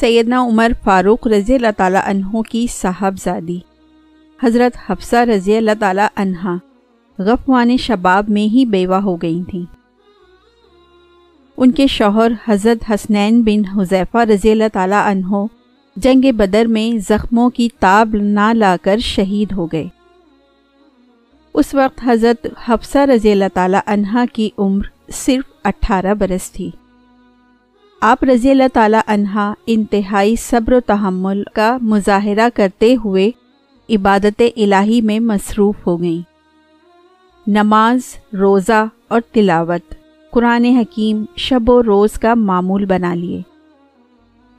سیدنا عمر فاروق رضی اللہ تعالیٰ عنہ کی صاحبزادی۔ حضرت حفصہ رضی اللہ تعالیٰ عنہ غفوان شباب میں ہی بیوہ ہو گئی تھیں۔ ان کے شوہر حضرت حسنین بن حذیفہ رضی اللہ تعالیٰ عنہ جنگ بدر میں زخموں کی تاب نہ لا کر شہید ہو گئے۔ اس وقت حضرت حفصہ رضی اللہ تعالیٰ عنہ کی عمر صرف اٹھارہ برس تھی۔ آپ رضی اللہ تعالیٰ عنہ انتہائی صبر و تحمل کا مظاہرہ کرتے ہوئے عبادت الہی میں مصروف ہو گئیں۔ نماز، روزہ اور تلاوت۔ قرآن حکیم شب و روز کا معمول بنا لیے۔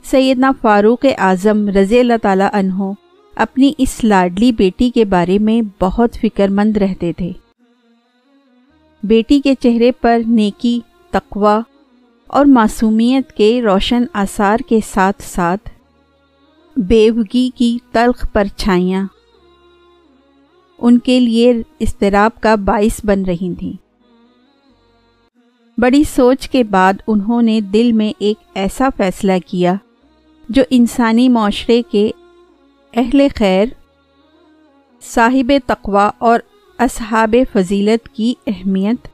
سیدنا فاروق اعظم رضی اللہ تعالیٰ عنہ اپنی اس لاڈلی بیٹی کے بارے میں بہت فکر مند رہتے تھے۔ بیٹی کے چہرے پر نیکی تقوا اور معصومیت کے روشن آثار کے ساتھ ساتھ بیوگی کی تلخ پرچھائیاں ان کے لیے اضطراب کا باعث بن رہی تھیں۔ بڑی سوچ کے بعد انہوں نے دل میں ایک ایسا فیصلہ کیا جو انسانی معاشرے کے اہل خیر، صاحب تقوا اور اصحاب فضیلت کی اہمیت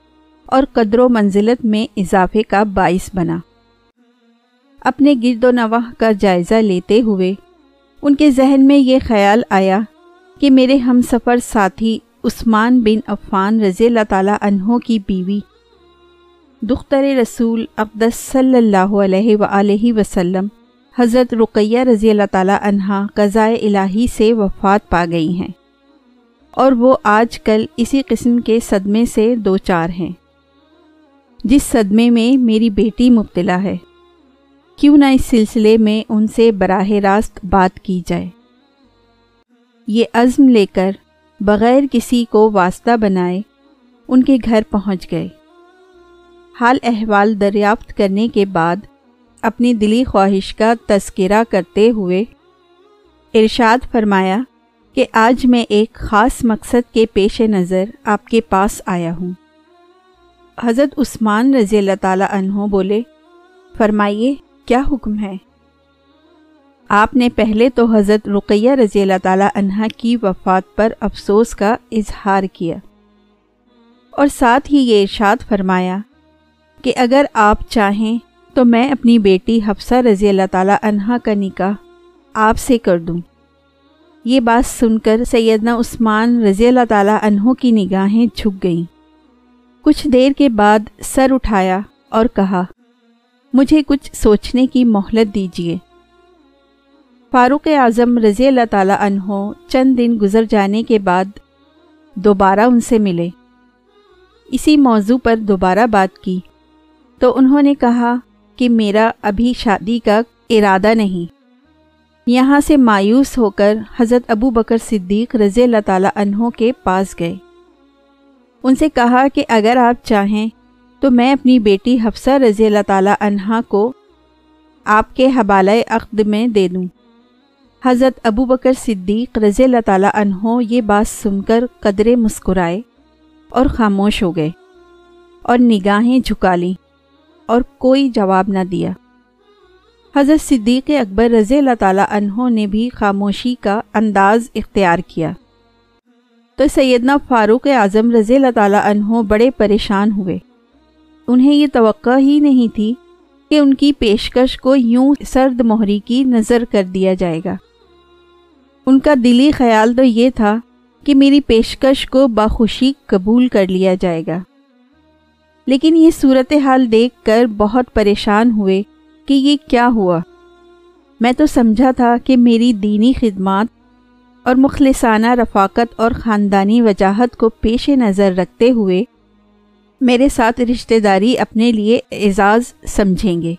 اور قدر و منزلت میں اضافے کا باعث بنا۔ اپنے گرد و نواح کا جائزہ لیتے ہوئے ان کے ذہن میں یہ خیال آیا کہ میرے ہم سفر ساتھی عثمان بن عفان رضی اللہ تعالیٰ عنہ کی بیوی، دختر رسول اقدس صلی اللہ علیہ وآلہ وسلم، حضرت رقیہ رضی اللہ تعالیٰ عنہ قضائے الہی سے وفات پا گئی ہیں اور وہ آج کل اسی قسم کے صدمے سے دو چار ہیں۔ جس صدمے میں میری بیٹی مبتلا ہے۔ کیوں نہ اس سلسلے میں ان سے براہ راست بات کی جائے۔ یہ عزم لے کر بغیر کسی کو واسطہ بنائے ان کے گھر پہنچ گئے۔ حال احوال دریافت کرنے کے بعد اپنی دلی خواہش کا تذکرہ کرتے ہوئے ارشاد فرمایا کہ آج میں ایک خاص مقصد کے پیش نظر آپ کے پاس آیا ہوں۔ حضرت عثمان رضی اللہ تعالیٰ عنہ بولے، فرمائیے، کیا حکم ہے؟ آپ نے پہلے تو حضرت رقیہ رضی اللہ تعالیٰ عنہ کی وفات پر افسوس کا اظہار کیا اور ساتھ ہی یہ ارشاد فرمایا کہ اگر آپ چاہیں تو میں اپنی بیٹی حفصہ رضی اللہ تعالیٰ عنہ کا نکاح آپ سے کر دوں۔ یہ بات سن کر سیدنا عثمان رضی اللہ تعالیٰ عنہ کی نگاہیں جھک گئیں۔ کچھ دیر کے بعد سر اٹھایا اور کہا، مجھے کچھ سوچنے کی مہلت دیجیے فاروق اعظم رضی اللہ تعالیٰ عنہ چند دن گزر جانے کے بعد دوبارہ ان سے ملے۔ اسی موضوع پر دوبارہ بات کی تو انہوں نے کہا کہ میرا ابھی شادی کا ارادہ نہیں۔ یہاں سے مایوس ہو کر حضرت ابو بکر صدیق رضی اللہ تعالیٰ عنہ کے پاس گئے۔ ان سے کہا کہ اگر آپ چاہیں تو میں اپنی بیٹی حفصہ رضی اللہ تعالیٰ عنہ کو آپ کے حوالہ عقد میں دے دوں۔ حضرت ابو بکر صدیق رضی اللہ تعالیٰ عنہ یہ بات سن کر قدرے مسکرائے اور خاموش ہو گئے اور نگاہیں جھکا لیں اور کوئی جواب نہ دیا۔ حضرت صدیق اکبر رضی اللہ تعالیٰ عنہ نے بھی خاموشی کا انداز اختیار کیا۔ تو سیدنا فاروق اعظم رضی اللہ تعالیٰ عنہ بڑے پریشان ہوئے۔ انہیں یہ توقع ہی نہیں تھی کہ ان کی پیشکش کو یوں سرد مہری کی نظر کر دیا جائے گا۔ ان کا دلی خیال تو یہ تھا کہ میری پیشکش کو باخوشی قبول کر لیا جائے گا۔ لیکن یہ صورتحال دیکھ کر بہت پریشان ہوئے کہ یہ کیا ہوا۔ میں تو سمجھا تھا کہ میری دینی خدمات اور مخلصانہ رفاقت اور خاندانی وجاہت کو پیش نظر رکھتے ہوئے میرے ساتھ رشتہ داری اپنے لیے اعزاز سمجھیں گے۔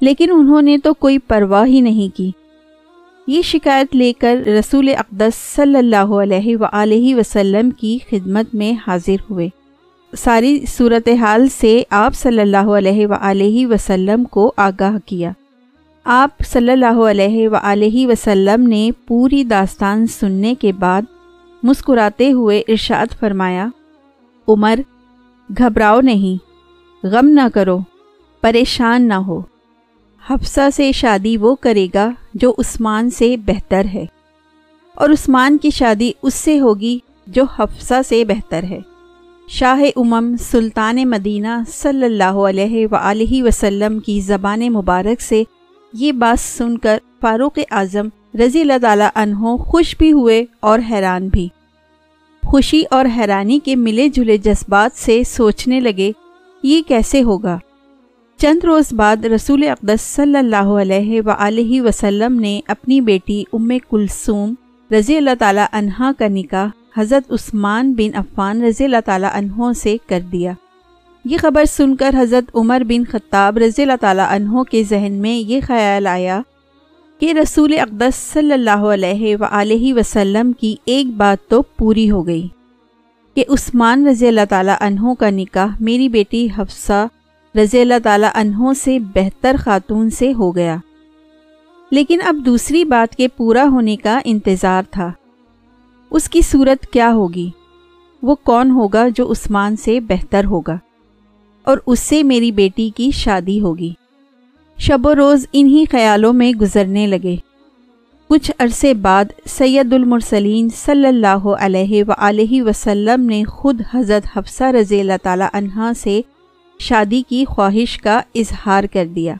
لیکن انہوں نے تو کوئی پرواہ ہی نہیں کی۔ یہ شکایت لے کر رسول اقدس صلی اللہ علیہ وآلہ وسلم کی خدمت میں حاضر ہوئے۔ ساری صورتحال سے آپ صلی اللہ علیہ وآلہ وسلم کو آگاہ کیا۔ آپ صلی اللہ علیہ وآلہ وسلم نے پوری داستان سننے کے بعد مسکراتے ہوئے ارشاد فرمایا، عمر، گھبراؤ نہیں، غم نہ کرو، پریشان نہ ہو۔ حفصہ سے شادی وہ کرے گا جو عثمان سے بہتر ہے۔ اور عثمان کی شادی اس سے ہوگی جو حفصہ سے بہتر ہے۔ شاہ امم سلطان مدینہ صلی اللہ علیہ وآلہ وسلم کی زبان مبارک سے یہ بات سن کر فاروق اعظم رضی اللہ تعالیٰ عنہ خوش بھی ہوئے اور حیران بھی۔ خوشی اور حیرانی کے ملے جلے جذبات سے سوچنے لگے، یہ کیسے ہوگا؟ چند روز بعد رسول اقدس صلی اللہ علیہ وآلہ وسلم نے اپنی بیٹی ام کلثوم رضی اللہ تعالیٰ عنہ کا نکاح حضرت عثمان بن عفان رضی اللہ تعالیٰ عنہ سے کر دیا۔ یہ خبر سن کر حضرت عمر بن خطاب رضی اللہ تعالیٰ عنہ کے ذہن میں یہ خیال آیا کہ رسول اقدس صلی اللہ علیہ وآلہ وسلم کی ایک بات تو پوری ہو گئی کہ عثمان رضی اللہ تعالیٰ عنہ کا نکاح میری بیٹی حفصہ رضی اللہ تعالیٰ عنہ سے بہتر خاتون سے ہو گیا۔ لیکن اب دوسری بات کے پورا ہونے کا انتظار تھا۔ اس کی صورت کیا ہوگی؟ وہ کون ہوگا جو عثمان سے بہتر ہوگا؟ اور اس سے میری بیٹی کی شادی ہوگی۔ شب و روز انہی خیالوں میں گزرنے لگے۔ کچھ عرصے بعد سید المرسلین صلی اللہ علیہ وآلہ وسلم نے خود حضرت حفصہ رضی اللہ تعالیٰ عنہ سے شادی کی خواہش کا اظہار کر دیا۔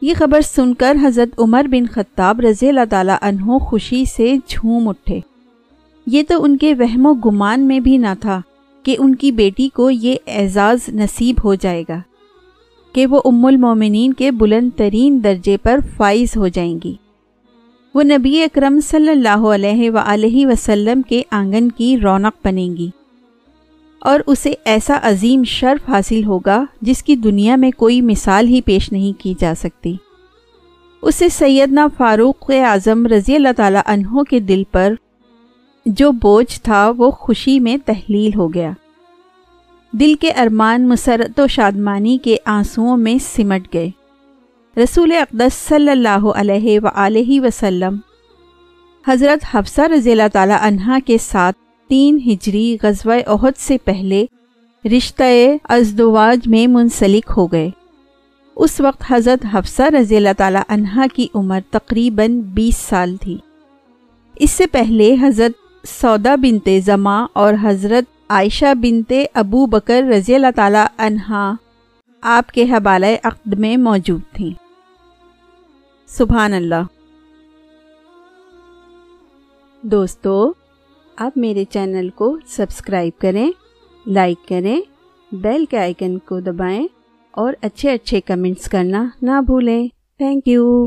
یہ خبر سن کر حضرت عمر بن خطاب رضی اللہ تعالیٰ عنہ خوشی سے جھوم اٹھے۔ یہ تو ان کے وہم و گمان میں بھی نہ تھا۔ کہ ان کی بیٹی کو یہ اعزاز نصیب ہو جائے گا کہ وہ ام المومنین کے بلند ترین درجے پر فائز ہو جائیں گی۔ وہ نبی اکرم صلی اللہ علیہ وآلہ وسلم کے آنگن کی رونق بنیں گی اور اسے ایسا عظیم شرف حاصل ہوگا جس کی دنیا میں کوئی مثال ہی پیش نہیں کی جا سکتی۔ اسے سیدنا فاروق اعظم رضی اللہ تعالیٰ عنہ کے دل پر جو بوجھ تھا وہ خوشی میں تحلیل ہو گیا۔ دل کے ارمان مسرت و شادمانی کے آنسوؤں میں سمٹ گئے۔ رسول اقدس صلی اللہ علیہ وآلہ وسلم، حضرت حفصہ رضی اللہ تعالیٰ عنہ کے ساتھ تین ہجری غزوہ عہد سے پہلے رشتہ ازدواج میں منسلک ہو گئے۔ اس وقت حضرت حفصہ رضی اللہ تعالیٰ عنہ کی عمر تقریباً بیس سال تھی۔ اس سے پہلے حضرت سودا بنتے زما اور حضرت عائشہ بنتے ابو بکر رضی اللہ تعالیٰ عنہا آپ کے حوالہ عقد میں موجود تھیں۔ سبحان اللہ۔ دوستو، آپ میرے چینل کو سبسکرائب کریں، لائک کریں، بیل کے آئیکن کو دبائیں اور اچھے اچھے کمنٹس کرنا نہ بھولیں۔ Thank you